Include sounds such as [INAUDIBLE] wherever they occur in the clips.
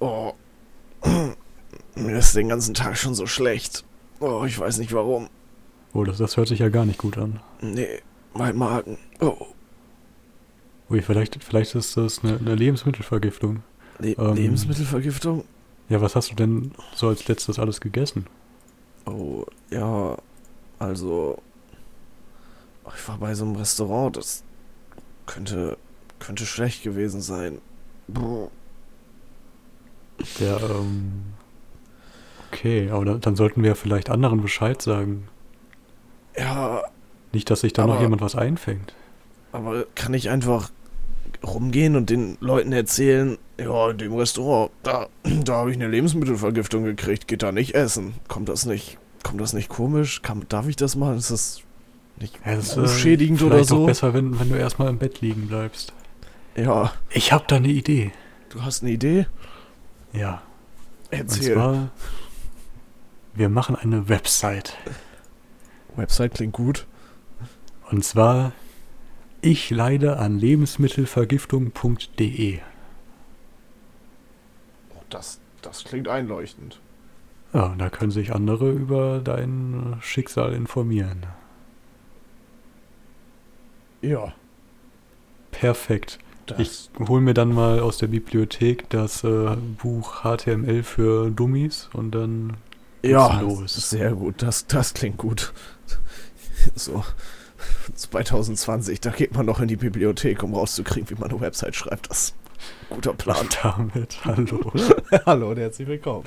Oh. [CLEARS THROAT] Mir ist den ganzen Tag schon so schlecht. Oh, ich weiß nicht warum. Oh, das, das hört sich ja gar nicht gut an. Nee, mein Magen. Oh. Ui, vielleicht, vielleicht ist das eine, eine Lebensmittelvergiftung. Le Ähm. Lebensmittelvergiftung? Ja, was hast du denn so als letztes alles gegessen? Oh, ja. Also. Ich war bei so einem Restaurant, das könnte. könnte schlecht gewesen sein. Brr. Der, ähm. Okay, aber dann, dann sollten wir vielleicht anderen Bescheid sagen. Ja, Nicht, dass sich da noch jemand was einfängt. aber kann ich einfach rumgehen und den Leuten erzählen, ja, in dem Restaurant, da, [CLEARS THROAT] da habe ich eine Lebensmittelvergiftung gekriegt, geht da nicht essen. Kommt das nicht, kommt das nicht komisch? Kann, darf ich das machen? Ist das nicht Ja, das ist rufschädigend oder so? auch besser, wenn, wenn du erstmal im Bett liegen bleibst. Ja, Ich habe da eine Idee. du hast eine Idee? Ja. Und Erzähl. zwar, wir machen eine Website. Website klingt gut. Und zwar, ich leide an lebensmittelvergiftung.de. Oh, das, das klingt einleuchtend. Ja, und da können sich andere über dein Schicksal informieren. Ja, Perfekt. Das. Ich hole mir dann mal aus der Bibliothek das äh, Buch HTML für Dummies und dann ja, los. sehr gut. Das, das klingt gut. So. 2020, da geht man noch in die Bibliothek, um rauszukriegen, wie man eine Website schreibt. Das ist ein guter Plan. und [LAUGHS] damit hallo. [LAUGHS] Hallo und herzlich willkommen.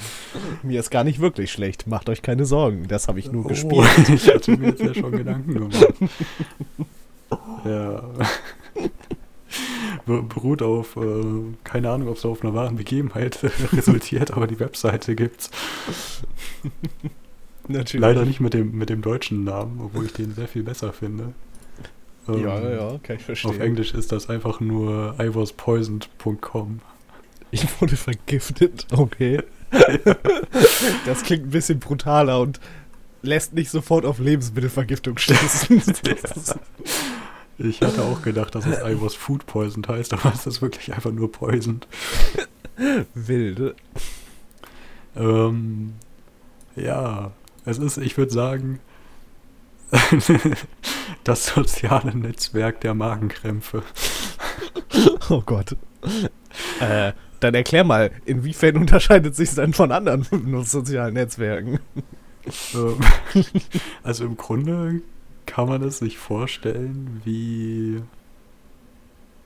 Mir ist gar nicht wirklich schlecht. Macht euch keine Sorgen. Das habe ich nur Oh, [LAUGHS] gespielt. ich hatte mir jetzt ja schon Gedanken gemacht. Ja. Be- Beruht auf, äh, keine Ahnung, ob es auf einer wahren Begebenheit [LAUGHS] resultiert, aber die Webseite gibt's. [LAUGHS] Natürlich. Leider nicht mit dem, mit dem deutschen Namen, obwohl ich den sehr viel besser finde. Ähm, Ja, ja, kann ich verstehen. Auf Englisch ist das einfach nur iwaspoisoned.com. [LAUGHS] Ich wurde vergiftet. Okay. das klingt ein bisschen brutaler und lässt nicht sofort auf Lebensmittelvergiftung schließen. Ist- Ich hatte auch gedacht, dass es [LAUGHS] I was food poisoned heißt, aber es ist wirklich einfach nur poisoned. Wild. Ähm, ja, es ist, ich würde sagen, [LAUGHS] das soziale Netzwerk der Magenkrämpfe. Oh Gott. Äh, dann erklär mal, inwiefern unterscheidet sich dann von anderen [LAUGHS] sozialen Netzwerken? Ähm, also im Grunde kann man es sich vorstellen wie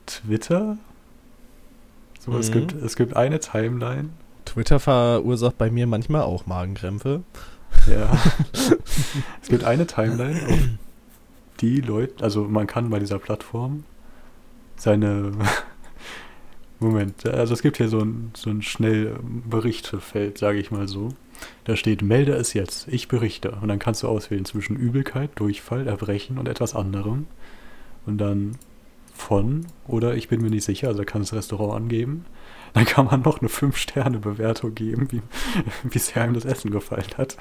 Twitter. So, es, Mhm. gibt, es gibt eine Timeline. Twitter verursacht bei mir manchmal auch Magenkrämpfe. Ja. [LAUGHS] es gibt eine Timeline, auf die Leute, also man kann bei dieser Plattform seine. Moment, also es gibt hier so ein, so ein Schnellberichtefeld, sage ich mal so. Da steht, melde es jetzt, ich berichte. Und dann kannst du auswählen zwischen Übelkeit, Durchfall, Erbrechen und etwas anderem. Und dann von oder ich bin mir nicht sicher, also kann das Restaurant angeben. Dann kann man noch eine 5-Sterne-Bewertung geben, [LAUGHS] wie, sehr einem das Essen gefallen hat.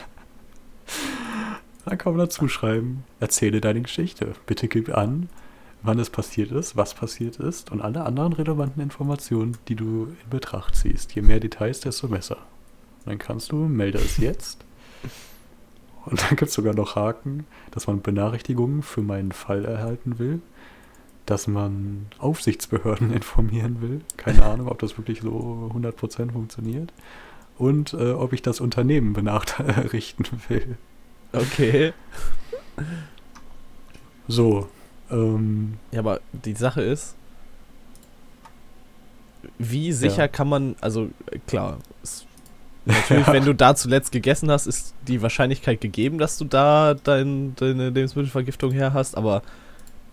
Dann kann man dazu schreiben, erzähle deine Geschichte. Bitte gib an, wann es passiert ist, was passiert ist und alle anderen relevanten Informationen, die du in Betracht ziehst. Je mehr Details, desto besser. Und dann kannst du, melde es jetzt. Und dann gibt es sogar noch Haken, dass man Benachrichtigungen für meinen Fall erhalten will, dass man Aufsichtsbehörden [LAUGHS] informieren will. Keine Ahnung, ob das wirklich so 100% funktioniert. Und äh, ob ich das Unternehmen benachrichtigen [LAUGHS] will. Okay. So, ähm, Ja, aber die Sache ist, wie sicher Ja. kann man, also äh, klar, es, [LAUGHS] natürlich, wenn du da zuletzt gegessen hast, ist die Wahrscheinlichkeit gegeben, dass du da dein, deine Lebensmittelvergiftung her hast, aber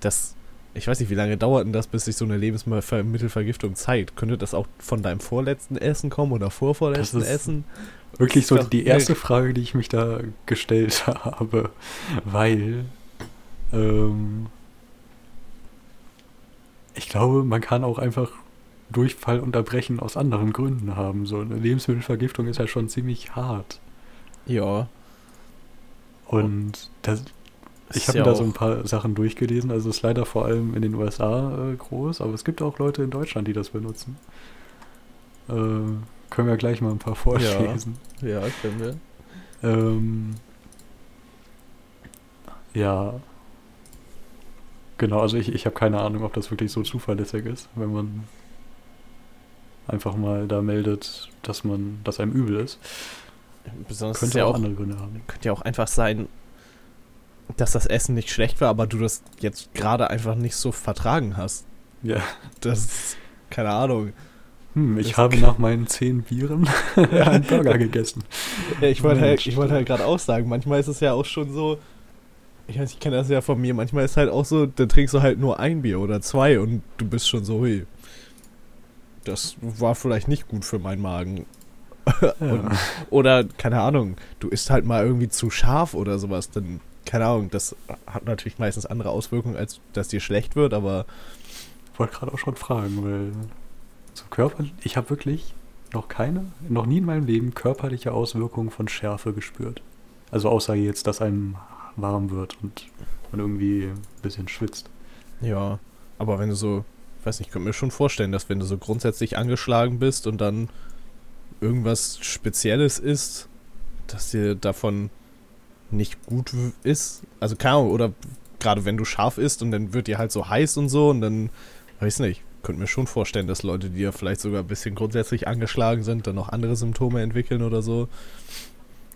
das, ich weiß nicht, wie lange dauert denn das, bis sich so eine Lebensmittelvergiftung zeigt? Könnte das auch von deinem vorletzten Essen kommen oder vorvorletzten Das ist- Essen? wirklich so die erste. Frage, die ich mich da gestellt [LAUGHS] habe, weil ähm, ich glaube, man kann auch einfach Durchfall und Erbrechen aus anderen Gründen haben. So eine Lebensmittelvergiftung ist ja schon ziemlich hart. Ja. Und das, ich habe ja mir da so ein paar Sachen durchgelesen. Also es ist leider vor allem in den USA äh, groß, aber es gibt auch Leute in Deutschland, die das benutzen. Äh, können wir gleich mal ein paar vorlesen. Ja, können wir. Ähm, ja. Genau, also ich, ich habe keine Ahnung, ob das wirklich so zuverlässig ist, wenn man einfach mal da meldet, dass man, dass einem übel ist. Besonders Könnte ja auch auch, andere Gründe haben. könnte ja auch einfach sein, dass das Essen nicht schlecht war, aber du das jetzt gerade einfach nicht so vertragen hast. Ja. Das ist, keine Ahnung. Hm, ich Das habe nach meinen zehn Bieren [LAUGHS] einen Burger gegessen. Ja, ich wollte halt, ich wollte halt gerade auch sagen, manchmal ist es ja auch schon so, ich weiß, ich kenne das ja von mir, manchmal ist halt auch so, dann trinkst du halt nur ein Bier oder zwei und du bist schon so, hui, das war vielleicht nicht gut für meinen Magen. [LAUGHS] Und, oder, keine Ahnung, du isst halt mal irgendwie zu scharf oder sowas, dann, keine Ahnung, das hat natürlich meistens andere Auswirkungen, als dass dir schlecht wird, aber Ich wollte gerade auch schon fragen, weil so Körper, ich habe wirklich noch keine, noch nie in meinem Leben körperliche Auswirkungen von Schärfe gespürt. Also außer jetzt, dass einem warm wird und man irgendwie ein bisschen schwitzt. ja, aber wenn du so, weiß nicht, ich könnte mir schon vorstellen, dass wenn du so grundsätzlich angeschlagen bist und dann irgendwas Spezielles isst, dass dir davon nicht gut ist. Also keine Ahnung, oder gerade wenn du scharf isst und dann wird dir halt so heiß und so und dann, weiß nicht, könnte mir schon vorstellen, dass Leute, die ja vielleicht sogar ein bisschen grundsätzlich angeschlagen sind, dann noch andere Symptome entwickeln oder so.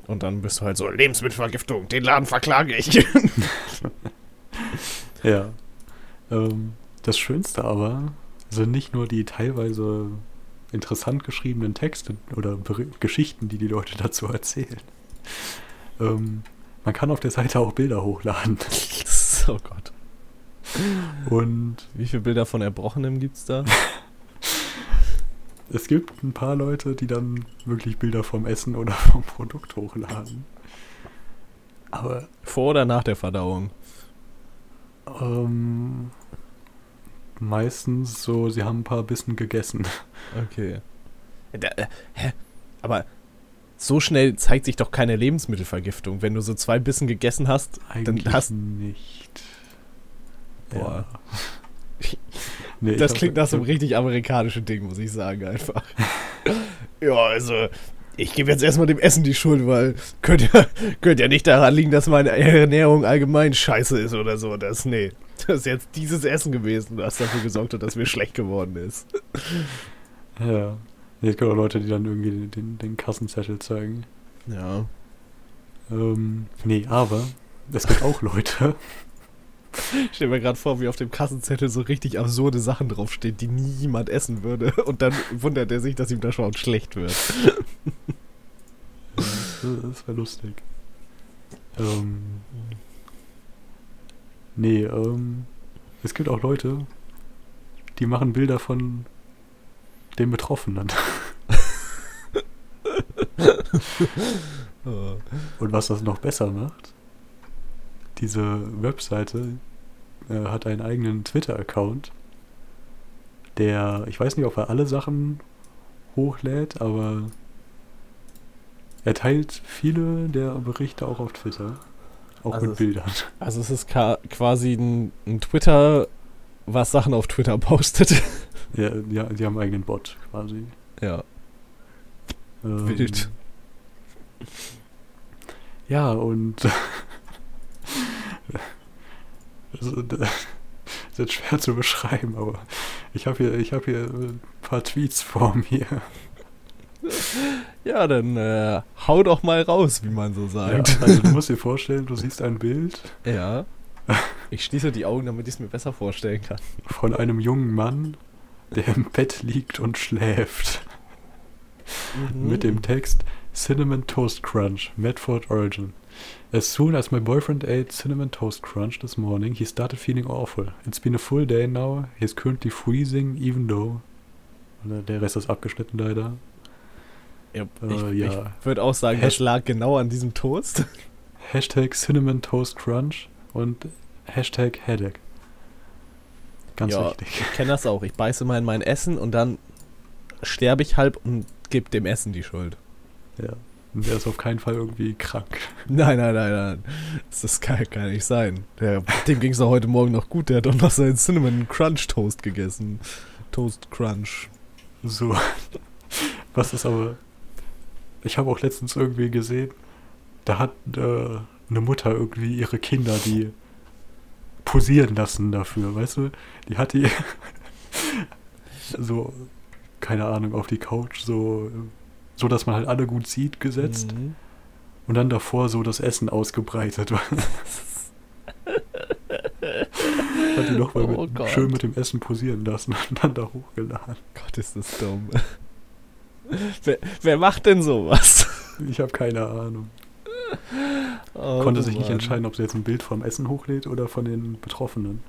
Und dann bist du halt so, Lebensmittelvergiftung, den Laden verklage ich. [LAUGHS] Ja. Ähm, das Schönste aber sind nicht nur die teilweise interessant geschriebenen Texte oder Beri- Geschichten, die die Leute dazu erzählen. Ähm, man kann auf der Seite auch Bilder hochladen. [LAUGHS] oh Gott. Und Wie viele Bilder von Erbrochenem gibt's da? [LAUGHS] es gibt ein paar Leute, die dann wirklich Bilder vom Essen oder [LAUGHS] vom Produkt hochladen. Aber Vor oder nach der Verdauung? ähm, meistens so, sie haben ein paar Bissen gegessen. Okay. Da, äh, hä? Aber so schnell zeigt sich doch keine Lebensmittelvergiftung. Wenn du so zwei Bissen gegessen hast, Eigentlich dann hast nicht. Boah. Ja. [LAUGHS] Nee, Das klingt nach so einem ich richtig amerikanischen Ding, muss ich sagen, einfach. [LAUGHS] ja, also, ich gebe jetzt erstmal dem Essen die Schuld, weil könnte ja, [LAUGHS] könnte ja nicht daran liegen, dass meine Ernährung allgemein scheiße ist oder so. Das, nee, das ist jetzt dieses Essen gewesen, das dafür gesorgt hat, dass mir schlecht geworden ist. Ja. Es gibt auch Leute, die dann irgendwie den, den, den Kassenzettel zeigen. Ja. Ähm, nee, aber es gibt auch Leute, Ich [LAUGHS] stell mir gerade vor, wie auf dem Kassenzettel so richtig absurde Sachen draufstehen, die niemand essen würde. [LAUGHS] Und dann wundert er sich, dass ihm das schon schlecht wird. Das wäre lustig. Ähm, nee, ähm, es gibt auch Leute, die machen Bilder von den Betroffenen. [LAUGHS] Und was das noch besser macht, diese Webseite äh, hat einen eigenen Twitter-Account, der, ich weiß nicht, ob er alle Sachen hochlädt, aber er teilt viele der Berichte auch auf Twitter. Auch Also mit Bildern. Also es ist quasi ein, ein Twitter, was Sachen auf Twitter [LAUGHS] postet. Ja, ja, die haben einen eigenen Bot quasi. Ja. Ähm, Wild. Ja, und [LAUGHS] das [LAUGHS] ist jetzt schwer zu beschreiben, aber ich habe hier, ich hab hier ein paar Tweets vor mir. Ja, dann äh, hau doch mal raus, wie man so Ja, sagt. also du musst dir vorstellen, du siehst ein Bild [LAUGHS] Ja. Ich schließe die Augen, damit ich es mir besser vorstellen kann. von einem jungen Mann, der im Bett liegt und schläft. Mhm. Mit dem Text Cinnamon Toast Crunch, Medford Origin. As soon as my boyfriend ate cinnamon toast crunch this morning, he started feeling awful. It's been a full day now. He's currently freezing, even though. Der Rest ist abgeschnitten leider. Ja, Äh, ich ja. ich würde auch sagen, das Hash- lag genau an diesem Toast. [LAUGHS] Hashtag Cinnamon Toast Crunch und Hashtag Headache. Ganz Ja. wichtig. Ich kenne das auch. Ich beiße mal in mein Essen und dann sterbe ich halb und gebe dem Essen die Schuld. Ja. Und der ist auf keinen Fall irgendwie krank. [LAUGHS] Nein, nein, nein, nein. Das, kann, kann nicht sein. Der, dem ging es doch heute Morgen noch gut. Der hat doch noch seinen Cinnamon Crunch Toast gegessen. Toast Crunch. So. Was ist aber. Ich habe auch letztens irgendwie gesehen, da hat äh, eine Mutter irgendwie ihre Kinder, die posieren lassen dafür, weißt du? Die hat die [LAUGHS] so, keine Ahnung, auf die Couch so, so dass man halt alle gut sieht, gesetzt. Mhm. Und dann davor so das Essen ausgebreitet. [LAUGHS] hat die nochmal Oh mit, schön mit dem Essen posieren lassen und dann da hochgeladen. Gott, ist das dumm. wer, wer macht denn sowas? Ich habe keine Ahnung. Oh, Konnte sich nicht Mann. entscheiden, ob sie jetzt ein Bild vom Essen hochlädt oder von den Betroffenen.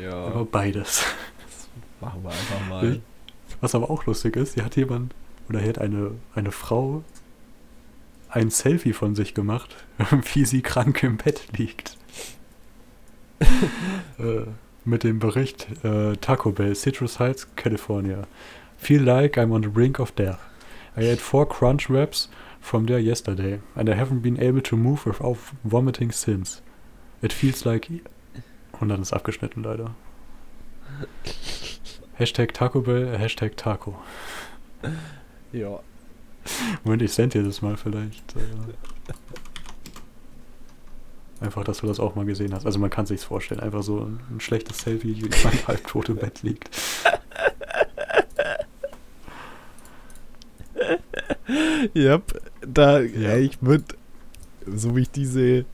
Ja, Aber beides. machen wir einfach mal. Was aber auch lustig ist, hier hat jemand, oder hier hat eine, eine Frau ein Selfie von sich gemacht, [LAUGHS] wie sie krank im Bett liegt. [LAUGHS] äh, mit dem Bericht äh, Taco Bell, Citrus Heights, California. Feel like I'm on the brink of death. I ate four crunch wraps from there yesterday, and I haven't been able to move without vomiting since. It feels like... Und dann ist abgeschnitten leider. [LAUGHS] Hashtag Taco Bell, Hashtag Taco. Ja. Moment, ich send dir das mal vielleicht. Äh, einfach, dass du das auch mal gesehen hast. Also man kann sich's vorstellen. Einfach so ein, ein schlechtes Selfie, wie jemand [LAUGHS] halbtot im Bett liegt. Yep. Da, Ja. ja. ich würde, so wie ich die sehe,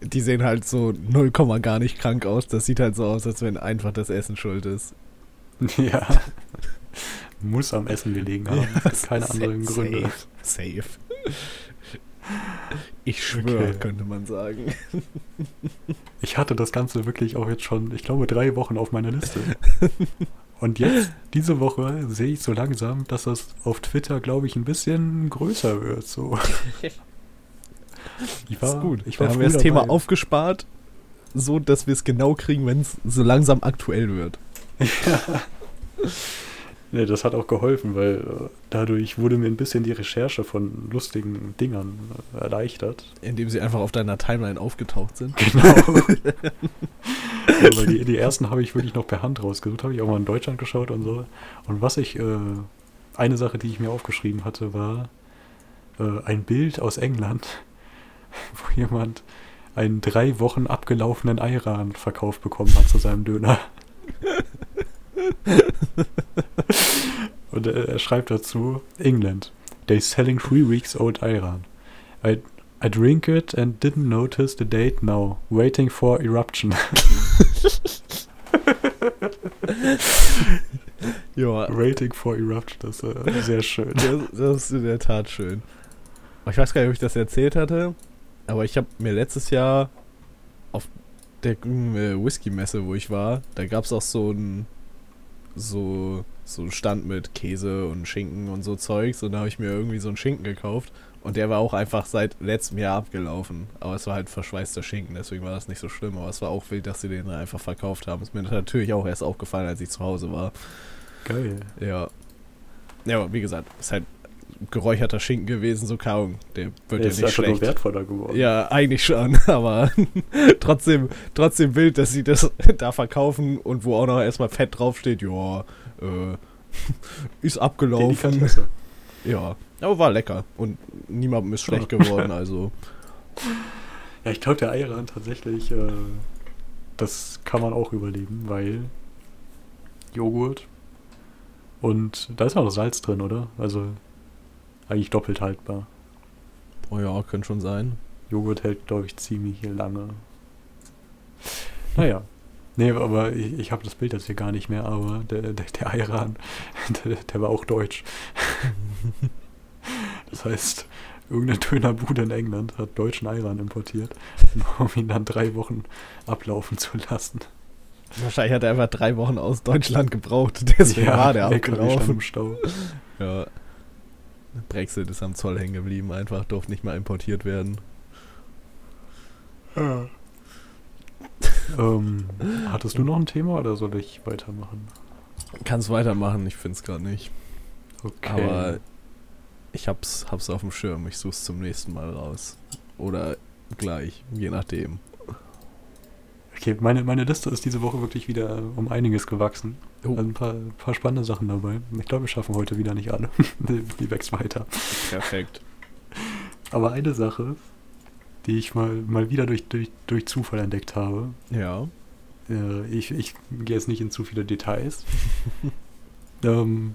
die sehen halt so 0, gar nicht krank aus. Das sieht halt so aus, als wenn einfach das Essen schuld ist. [LAUGHS] ja. Muss am Essen gelegen haben. [LAUGHS] Ja, Keine anderen Gründe. Safe. Safe. Ich schwöre, Okay. könnte man sagen. Ich hatte das Ganze wirklich auch jetzt schon, ich glaube, drei Wochen auf meiner Liste. Und jetzt, diese Woche, sehe ich so langsam, dass das auf Twitter, glaube ich, ein bisschen größer wird. So. [LAUGHS] Ich Das ist gut. Ich da war haben wir das Thema dabei. aufgespart, so dass wir es genau kriegen, wenn es so langsam aktuell wird. [LAUGHS] Nee, das hat auch geholfen, weil äh, dadurch wurde mir ein bisschen die Recherche von lustigen Dingern äh, erleichtert. Indem sie einfach auf deiner Timeline aufgetaucht sind. Genau. [LAUGHS] ja, weil die, die ersten habe ich wirklich noch per Hand rausgesucht, habe ich auch mal in Deutschland geschaut und so. Und was ich, äh, eine Sache, die ich mir aufgeschrieben hatte, war äh, ein Bild aus England, [LAUGHS] wo jemand einen drei Wochen abgelaufenen Eiran verkauft bekommen hat zu seinem Döner. [LAUGHS] [LAUGHS] Und er, er schreibt dazu, England, they selling three weeks old Ayran. I, I drink it and didn't notice the date now. Waiting for eruption. [LAUGHS] Ja, Waiting for eruption, das ist äh, sehr schön. das, das ist in der Tat schön. Ich weiß gar nicht, ob ich das erzählt hatte, aber ich habe mir letztes Jahr auf der äh, Whisky-Messe, wo ich war, da gab es auch so ein so, so einen Stand mit Käse und Schinken und so Zeugs und da habe ich mir irgendwie so einen Schinken gekauft und der war auch einfach seit letztem Jahr abgelaufen. Aber es war halt verschweißter Schinken, deswegen war das nicht so schlimm. Aber es war auch wild, dass sie den einfach verkauft haben. Ist mir natürlich auch erst aufgefallen, als ich zu Hause war. Geil. Ja. Ja, aber wie gesagt, ist halt geräucherter Schinken gewesen, so kaum. Der wird Der ja ist nicht einfach nur schlecht. wertvoller geworden. Ja, eigentlich schon, [LAUGHS] aber [LAUGHS] trotzdem, trotzdem wild, dass sie das [LAUGHS] da verkaufen und wo auch noch erstmal fett draufsteht, ja, äh, ist abgelaufen. Ja, aber war lecker und niemandem ist schlecht geworden, also Ja, ich glaube, der Ayran tatsächlich, äh, das kann man auch überleben, weil Joghurt und da ist auch noch Salz drin, oder? Also eigentlich doppelt haltbar. oh ja, könnte schon sein. Joghurt hält, glaube ich, ziemlich lange. Naja. Nee, aber ich, ich habe das Bild jetzt hier gar nicht mehr, aber der, der, der Ayran, [LAUGHS] der, der war auch deutsch. [LAUGHS] Das heißt, irgendeine Dönerbude in England hat deutschen Ayran importiert, [LAUGHS] um ihn dann drei Wochen ablaufen zu lassen. Wahrscheinlich hat er einfach drei Wochen aus Deutschland gebraucht, deswegen war der abgelaufen. im Stau. Ja. Brexit ist am Zoll hängen geblieben, einfach durfte nicht mehr importiert werden. [LAUGHS] ähm, hattest du noch ein Thema oder soll ich weitermachen? Kannst weitermachen, ich find's gerade nicht. Okay. Aber ich hab's, hab's auf dem Schirm. Ich such's zum nächsten Mal raus. Oder gleich, je nachdem. Okay, meine, meine Liste ist diese Woche wirklich wieder um einiges gewachsen. Also ein paar, paar spannende Sachen dabei. Ich glaube, wir schaffen heute wieder nicht alle. [LAUGHS] die wächst weiter. Perfekt. Aber eine Sache, die ich mal, mal wieder durch, durch, durch Zufall entdeckt habe. Ja. Äh, ich, ich gehe jetzt nicht in zu viele Details. [LAUGHS] ähm,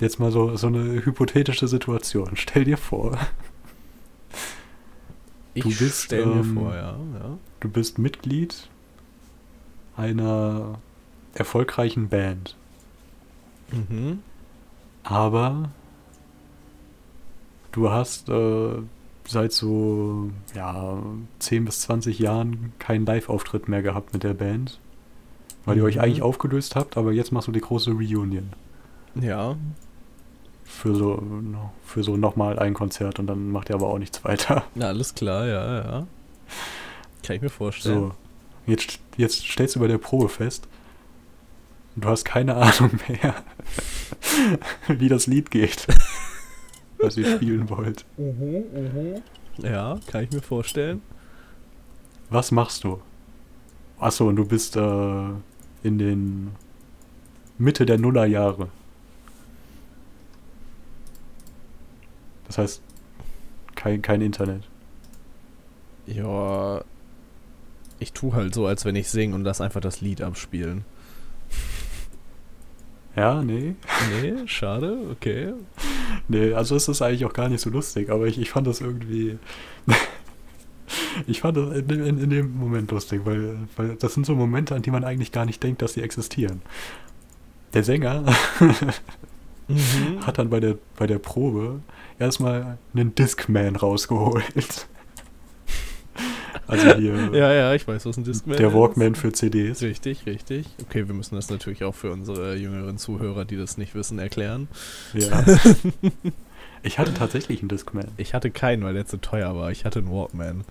jetzt mal so, so eine hypothetische Situation. Stell dir vor. Ich Du bist, stell mir ähm, vor, ja. ja. Du bist Mitglied einer erfolgreichen Band. Mhm. Aber du hast äh, seit so ja, 10 bis 20 Jahren keinen Live-Auftritt mehr gehabt mit der Band. Weil ihr euch Mhm. eigentlich aufgelöst habt, aber jetzt machst du die große Reunion. Ja. Für so, für so nochmal ein Konzert und dann macht ihr aber auch nichts weiter. [LAUGHS] Na, alles klar, ja, ja. Kann ich mir vorstellen. So. Jetzt, jetzt stellst du bei der Probe fest, du hast keine Ahnung mehr, [LAUGHS] wie das Lied geht, [LAUGHS] was ihr spielen wollt. Ja, kann ich mir vorstellen. Was machst du? Achso, und du bist äh, in den Mitte der Nullerjahre. Das heißt, kein, kein Internet. Ja. Ich tu halt so, als wenn ich singe und lass einfach das Lied abspielen. Ja, nee. Nee, schade, okay. Nee, also ist eigentlich auch gar nicht so lustig, aber ich, ich fand das irgendwie. [LAUGHS] ich fand das in, dem- in, in dem Moment lustig, weil, weil das sind so Momente, an die man eigentlich gar nicht denkt, dass sie existieren. Der Sänger [LAUGHS] Mhm. hat dann bei der, bei der Probe erstmal einen Discman rausgeholt. Also hier [LAUGHS] Ja, ja, ich weiß, was ein Discman der ist. Walkman für CDs. Richtig, richtig. Okay, wir müssen das natürlich auch für unsere jüngeren Zuhörer, die das nicht wissen, erklären. Ja. [LAUGHS] Ich hatte tatsächlich einen Discman. Ich hatte keinen, weil der zu teuer war. Ich hatte einen Walkman.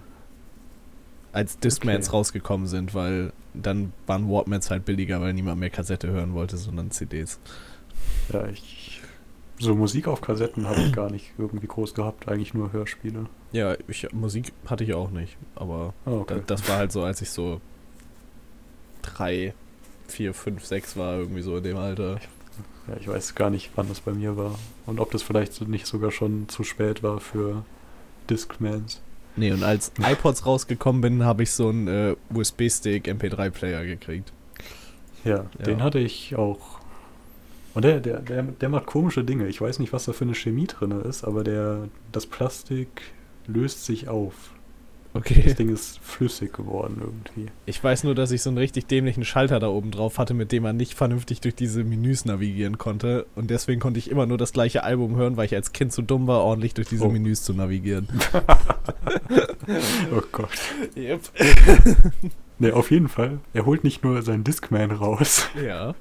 Als Discmans Okay. rausgekommen sind, weil dann waren Walkmans halt billiger, weil niemand mehr Kassette hören wollte, sondern CDs. Ja, ich. So Musik auf Kassetten habe ich gar nicht irgendwie groß gehabt, eigentlich nur Hörspiele. Ja, ich, Musik hatte ich auch nicht, aber da, okay. das war halt so, als ich so drei, vier, fünf, sechs war, irgendwie so in dem Alter. Ja, ich weiß gar nicht, wann das bei mir war. Und ob das vielleicht nicht sogar schon zu spät war für Discmans. Nee, und als [LAUGHS] iPods rausgekommen bin, habe ich so einen äh, USB-Stick MP3-Player gekriegt. Ja, Ja. den hatte ich auch. Und der, der, der, der macht komische Dinge. Ich weiß nicht, was da für eine Chemie drin ist, aber der, das Plastik löst sich auf. Okay. Das Ding ist flüssig geworden irgendwie. Ich weiß nur, dass ich so einen richtig dämlichen Schalter da oben drauf hatte, mit dem man nicht vernünftig durch diese Menüs navigieren konnte. Und deswegen konnte ich immer nur das gleiche Album hören, weil ich als Kind zu dumm war, ordentlich durch diese Oh. Menüs zu navigieren. [LAUGHS] [LAUGHS] Oh Gott. Yep. Ne, auf jeden Fall. Er holt nicht nur seinen Discman raus, Ja.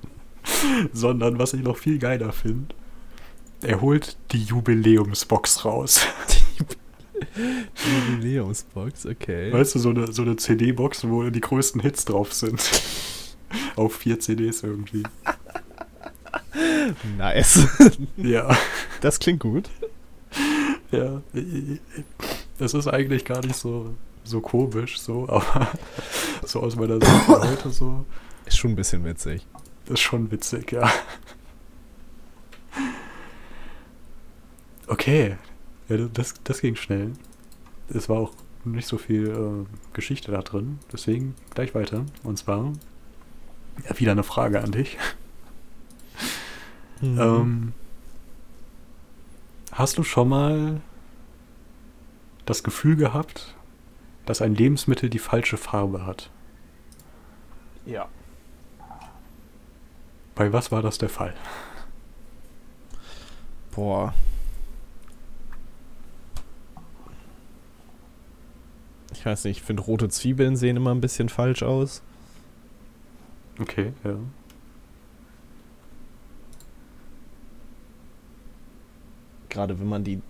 [LAUGHS] sondern was ich noch viel geiler finde, er holt die Jubiläumsbox raus. [LAUGHS] Die Jubiläumsbox, okay. Weißt du, so eine, so eine CD-Box, wo die größten Hits drauf sind. [LAUGHS] Auf vier CDs irgendwie. Nice. Ja, Das klingt gut. ja. Das ist eigentlich gar nicht so, so komisch, so, aber so aus meiner Sicht heute so, Ist schon ein bisschen witzig. Ist schon witzig, ja. Okay, ja, das, das ging schnell. Es war auch nicht so viel äh, Geschichte da drin, deswegen gleich weiter. Und zwar, ja, wieder eine Frage an dich. Mhm. Ähm, hast du schon mal das Gefühl gehabt, dass ein Lebensmittel die falsche Farbe hat? ja. Bei was war das der Fall? Boah. Ich weiß nicht, ich finde rote Zwiebeln sehen immer ein bisschen falsch aus. Okay, ja. Gerade wenn man die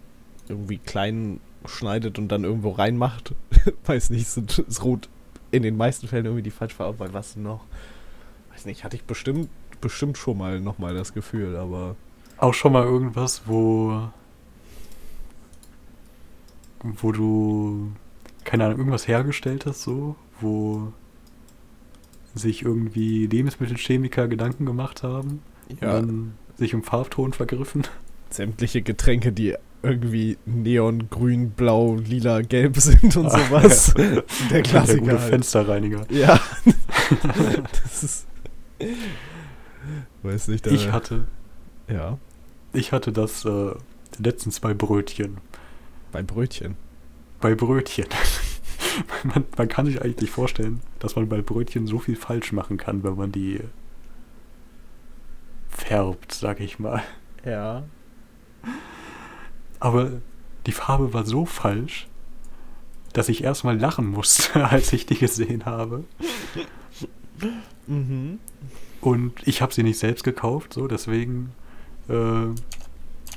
irgendwie klein schneidet und dann irgendwo reinmacht. [LAUGHS] weiß nicht, sind, ist rot in den meisten Fällen irgendwie die falsche Farbe. Bei was noch? Weiß nicht, hatte ich bestimmt, bestimmt schon mal nochmal das Gefühl, aber. Auch schon mal irgendwas, wo wo du keine Ahnung, irgendwas hergestellt hast so, wo sich irgendwie Lebensmittelchemiker Gedanken gemacht haben Ja, sich im Farbton vergriffen. sämtliche Getränke, die irgendwie neon, grün, blau, lila, gelb sind und sowas. Der Der Klassiker. gute halt. Fensterreiniger. Ja. [LAUGHS] das ist. Weiß nicht, da, Ich hatte, Ja, ich hatte das äh, letztens bei Brötchen. bei Brötchen. Bei Brötchen. [LAUGHS] man, man kann sich eigentlich nicht vorstellen, dass man bei Brötchen so viel falsch machen kann, wenn man die färbt, sag ich mal. Ja. Aber die Farbe war so falsch, dass ich erstmal lachen musste, [LAUGHS] als ich die gesehen habe. [LAUGHS] Mhm. Und ich habe sie nicht selbst gekauft, so deswegen. Äh,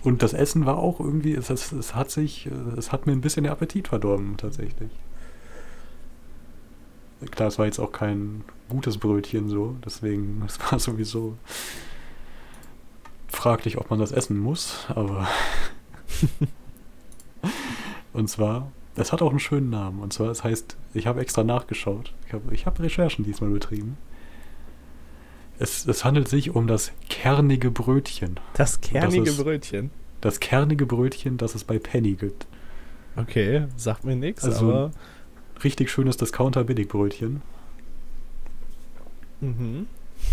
und das Essen war auch irgendwie, es, es, es hat sich, es hat mir ein bisschen den Appetit verdorben, tatsächlich. Klar, es war jetzt auch kein gutes Brötchen so, deswegen, [LAUGHS] es war sowieso fraglich, ob man das essen muss, aber. [LAUGHS] und zwar, es hat auch einen schönen Namen. Und zwar, es heißt, ich habe extra nachgeschaut. Ich habe ich hab Recherchen diesmal betrieben. Es, es handelt sich um das kernige Brötchen. Das kernige ist- Brötchen. Das kernige Brötchen, das es bei Penny gibt. Okay, sagt mir nichts, Also- aber. Richtig schönes Discounter-Billigbrötchen. Mhm.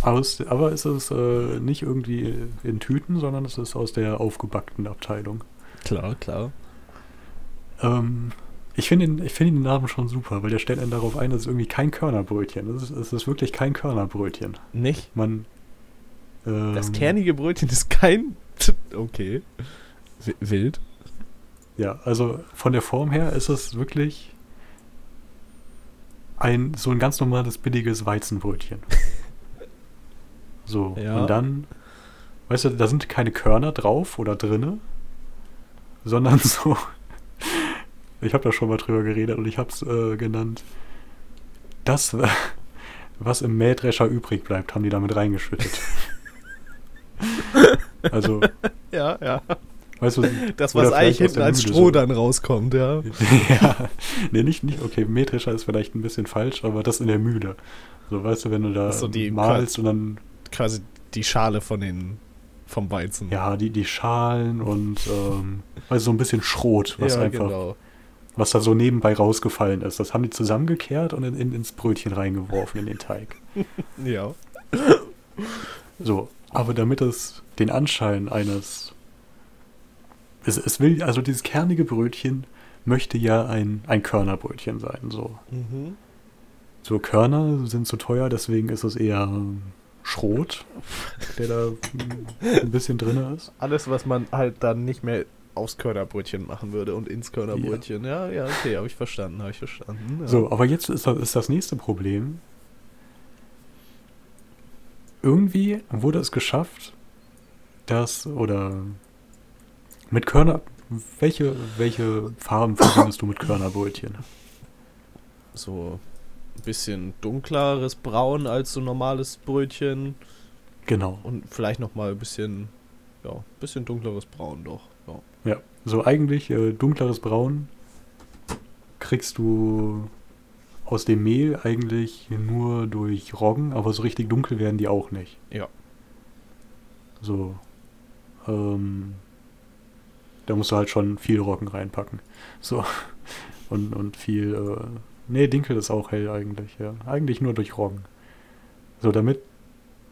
Aus, aber es ist äh, nicht irgendwie in Tüten, sondern es ist aus der aufgebackten Abteilung. Klar, klar. Ähm, ich finde den, ich find den Namen schon super, weil der stellt einen darauf ein, dass es irgendwie kein Körnerbrötchen ist. Es ist wirklich kein Körnerbrötchen. Nicht? Man. Ähm, Das kernige Brötchen ist kein. [LAUGHS] Okay. Wild. Ja, also von der Form her ist es wirklich ein so ein ganz normales billiges Weizenbrötchen. [LAUGHS] So, Ja. und dann, weißt du, da sind keine Körner drauf oder drinne, sondern [LAUGHS] so. Ich habe da schon mal drüber geredet und ich habe es äh, genannt. Das, [LAUGHS] was im Mähdrescher übrig bleibt, haben die damit reingeschüttet. [LAUGHS] also, Ja, ja. weißt du, Das, was eigentlich hinten als Mühle Stroh so. dann rauskommt, ja. [LAUGHS] ja, nee, nicht, nicht, okay, metrischer ist vielleicht ein bisschen falsch, aber das in der Mühle. So, weißt du, wenn du da so, die malst und dann, Quasi die Schale von den. vom Weizen. ja, die, die Schalen und, ähm, also so ein bisschen Schrot, was ja, einfach, genau. Was da so nebenbei rausgefallen ist. Das haben die zusammengekehrt und in, in, ins Brötchen reingeworfen, in den Teig. [LAUGHS] Ja. So, aber damit es den Anschein eines, es, es will, also dieses kernige Brötchen möchte ja ein, ein Körnerbrötchen sein, so. Mhm. So Körner sind zu teuer, deswegen ist es eher Schrot, der da [LAUGHS] ein bisschen drin ist. Alles, was man halt dann nicht mehr aufs Körnerbrötchen machen würde und ins Körnerbrötchen. Ja, ja, okay, habe ich verstanden, habe ich verstanden. Ja. So, aber jetzt ist das, ist das nächste Problem. Irgendwie wurde es geschafft, dass, oder mit Körner, welche, welche Farben verbindest du mit Körnerbrötchen? so ein bisschen dunkleres Braun als so normales Brötchen Genau. und vielleicht noch mal ein bisschen, ja, ein bisschen dunkleres Braun doch. Ja. Ja, so eigentlich äh, dunkleres Braun kriegst du aus dem Mehl eigentlich nur durch Roggen, aber so richtig dunkel werden die auch nicht. Ja. So. Ähm, da musst du halt schon viel Roggen reinpacken. So. [LAUGHS] Und, und viel. Äh, nee, Dinkel ist auch hell eigentlich, ja. Eigentlich nur durch Roggen. So, damit.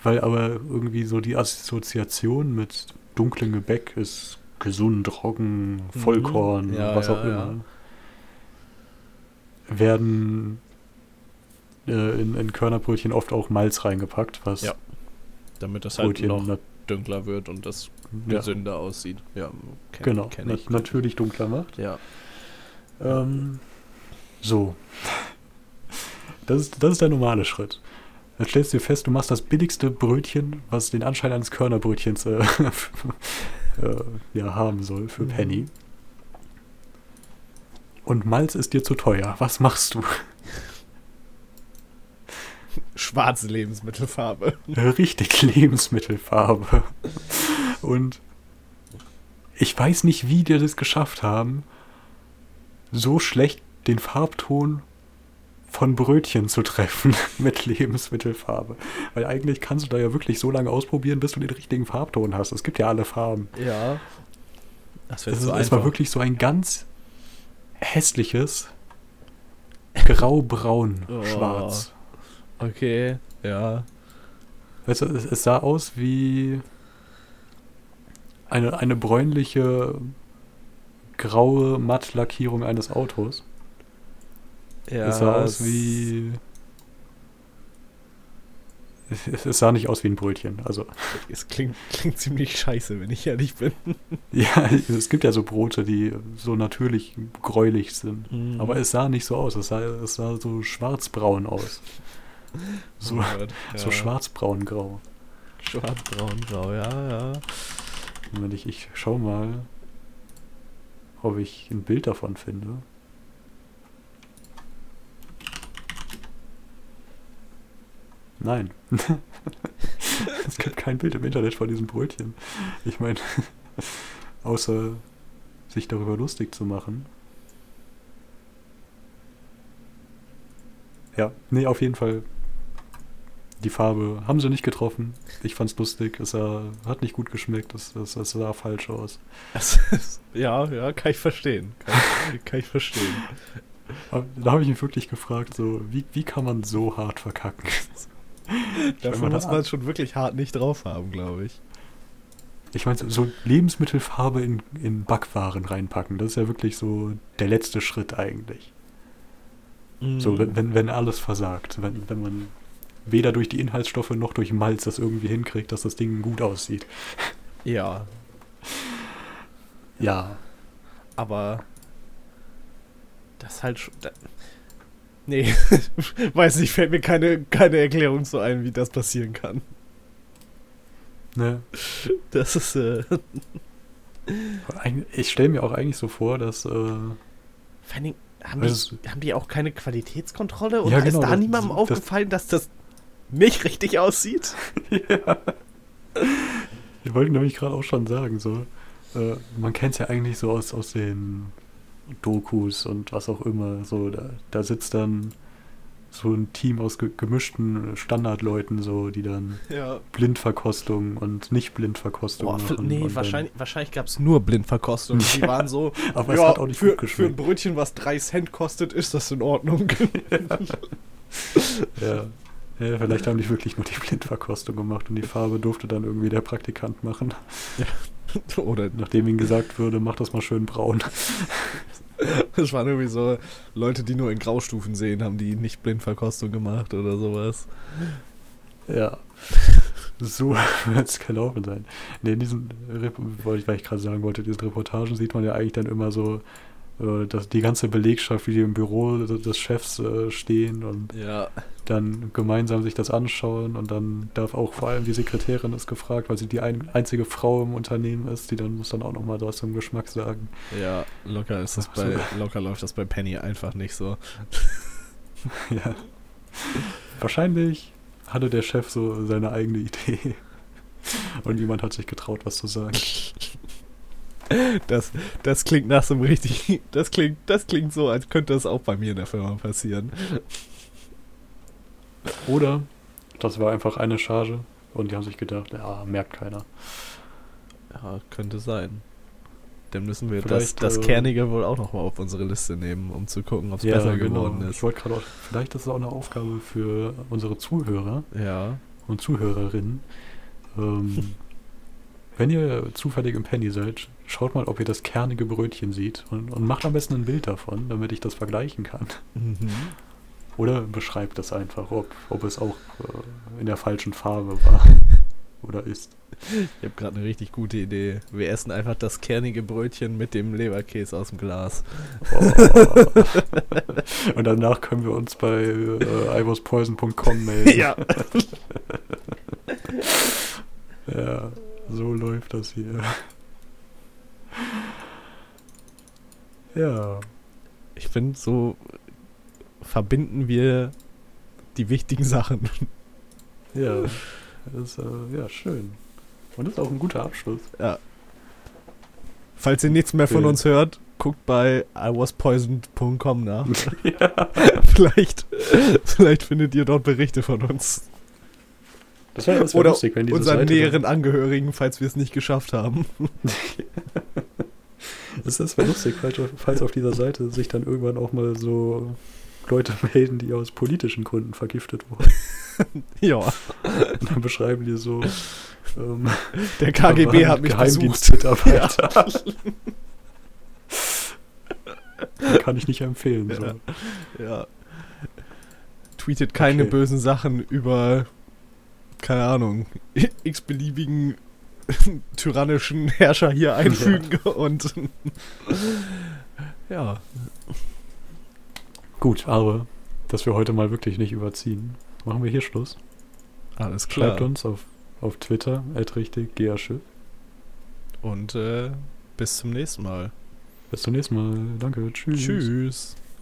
Weil aber irgendwie so die Assoziation mit dunklem Gebäck ist gesund, Roggen, Vollkorn, Mhm. Ja, was ja, auch immer. ja. Werden äh, in, in Körnerbrötchen oft auch Malz reingepackt, was Ja, Damit das halt Brötchen noch dunkler wird und das gesünder aussieht. Ja, kenn, genau, kenn ich. natürlich dunkler macht. Ja. Ähm, so. Das ist, das ist der normale Schritt. Dann stellst du dir fest, du machst das billigste Brötchen, was den Anschein eines Körnerbrötchens äh, [LAUGHS] äh, ja, haben soll für Mhm. Penny. Und Malz ist dir zu teuer. Was machst du? [LAUGHS] Schwarze Lebensmittelfarbe. Richtig Lebensmittelfarbe. Und ich weiß nicht, wie die das geschafft haben, so schlecht den Farbton von Brötchen zu treffen [LAUGHS] mit Lebensmittelfarbe. Weil eigentlich kannst du da ja wirklich so lange ausprobieren, bis du den richtigen Farbton hast. Es gibt ja alle Farben. Ja. Das Es, wird so ist, es war wirklich so ein ganz hässliches grau-braun Oh. Okay, ja. Weißt du, es, es sah aus wie eine, eine bräunliche graue Mattlackierung eines Autos. Ja es sah aus wie. Es, sah nicht aus wie ein Brötchen. Also, [LAUGHS] Es klingt, klingt ziemlich scheiße, wenn ich ehrlich bin. [LAUGHS] ja, es gibt ja so Brote, die so natürlich gräulich sind. Mhm. Aber es sah nicht so aus. Es sah, es sah so schwarzbraun aus. [LAUGHS] So, Oh Gott, so ja. schwarzbraun-grau. Schwarz-braun, grau, ja, ja. Moment, ich, ich schau mal, ob ich ein Bild davon finde. Nein. [LAUGHS] es gibt kein Bild im Internet von diesem Brötchen. Ich meine, [LAUGHS] außer sich darüber lustig zu machen. Ja, nee, auf jeden Fall. Die Farbe haben sie nicht getroffen. Ich fand's lustig. Es sah, hat nicht gut geschmeckt. Es, es, es sah falsch aus. Ja, ja, kann ich verstehen. Kann, ich- kann ich verstehen. Da habe ich mich wirklich gefragt, so, wie, wie kann man so hart verkacken? [LAUGHS] Dafür man muss da- man es schon wirklich hart nicht drauf haben, glaube ich. Ich meine, so- so Lebensmittelfarbe in, in Backwaren reinpacken, das ist ja wirklich so der letzte Schritt eigentlich. So, Mhm. wenn, wenn, alles versagt, wenn, wenn man weder durch die Inhaltsstoffe noch durch Malz das irgendwie hinkriegt, dass das Ding gut aussieht. Ja, Ja, aber das halt schon. Da, nee, [LAUGHS] weiß nicht, fällt mir keine, keine Erklärung so ein, wie das passieren kann. ne? [LAUGHS] Das ist, äh, [LAUGHS] Ich stelle mir auch eigentlich so vor, dass, äh, vor Dingen, haben, Also die, haben die auch keine Qualitätskontrolle? Oder Ja, genau, ist da das- niemandem das- aufgefallen, dass das nicht richtig aussieht? ja. Ich wollte nämlich gerade auch schon sagen, so, äh, man kennt es ja eigentlich so aus, aus den Dokus und was auch immer, so, da, da sitzt dann so ein Team aus ge gemischten Standardleuten, so, die dann Ja. Blindverkostung und nicht Blindverkostung Boah, machen. nee, wahrscheinlich, wahrscheinlich gab es nur Blindverkostung. Die [LAUGHS] Ja, waren so, aber es ja, hat auch nicht für, gut für ein geschmeckt. Brötchen, was 3 Cent kostet, ist das in Ordnung. [LAUGHS] Ja. ja, vielleicht haben die wirklich nur die Blindverkostung gemacht und die Farbe durfte dann irgendwie der Praktikant machen, [LAUGHS] Oder nachdem ihm gesagt würde, mach das mal schön braun. Es waren irgendwie so Leute, die nur in Graustufen sehen, haben die nicht Blindverkostung gemacht oder sowas. Ja. So wird es gelaufen sein. Ne, in diesen, weil ich gerade sagen wollte, diesen Reportagen sieht man ja eigentlich dann immer so, äh, dass die ganze Belegschaft, wie die im Büro des Chefs äh, stehen und Ja. dann gemeinsam sich das anschauen und dann darf auch vor allem die Sekretärin ist gefragt, weil sie die ein, einzige Frau im Unternehmen ist, die dann muss dann auch nochmal was zum Geschmack sagen. Ja, locker ist das bei, locker läuft das bei Penny einfach nicht so. [LAUGHS] ja. Wahrscheinlich hatte der Chef so seine eigene Idee. Und niemand hat sich getraut, was zu sagen. [LAUGHS] Das, das klingt nach so einem richtig. Das klingt, das klingt so, als könnte das auch bei mir in der Firma passieren. Oder das war einfach eine Charge und die haben sich gedacht, ja, merkt keiner. Ja, könnte sein. Dann müssen wir das, Vielleicht, das äh, Kernige wohl auch nochmal auf unsere Liste nehmen, um zu gucken, ob es besser geworden Ich ist. wollte gerade auch, vielleicht ist es auch eine Aufgabe für unsere Zuhörer Ja. und Zuhörerinnen. Ähm, [LAUGHS] wenn ihr zufällig im Penny seid, schaut mal, ob ihr das kernige Brötchen seht und, und macht am besten ein Bild davon, damit ich das vergleichen kann. Mhm. Oder beschreibt das einfach, ob, ob es auch äh, in der falschen Farbe war [LAUGHS] oder ist. Ich habe gerade eine richtig gute Idee. Wir essen einfach das kernige Brötchen mit dem Leberkäse aus dem Glas. Oh. [LAUGHS] Und danach können wir uns bei äh, iwaspoison.com melden. Ja. [LAUGHS] Ja, so läuft das hier. Ja, Ich finde, so verbinden wir die wichtigen Sachen. ja. Das ist äh, ja schön. Und das ist auch ein guter Abschluss. Ja. Falls ihr nichts mehr von uns hört, guckt bei iwaspoisoned.com nach. [LAUGHS] ja. vielleicht, vielleicht findet ihr dort Berichte von uns. Das wäre wär lustig, wenn diese Unseren Seite näheren Angehörigen, falls wir es nicht geschafft haben. [LAUGHS] Das, das wäre lustig, falls, auf- falls auf dieser Seite sich dann irgendwann auch mal so Leute [LAUGHS] melden, die aus politischen Gründen vergiftet wurden. [LAUGHS] ja, Und dann beschreiben die so. Ähm, der KGB hat mich. Geheimdienstmitarbeiter. Kann ich nicht empfehlen. So. Ja. Ja. Tweetet keine Okay. bösen Sachen über, keine Ahnung, [LAUGHS] x-beliebigen [LAUGHS] tyrannischen Herrscher hier einfügen und [LAUGHS] ja. Gut, aber dass wir heute mal wirklich nicht überziehen, machen wir hier Schluss. Alles klar. Schreibt uns auf, auf Twitter, richtig, Schiff. Und äh, bis zum nächsten Mal. Bis zum nächsten Mal. Danke. Tschüss. Tschüss.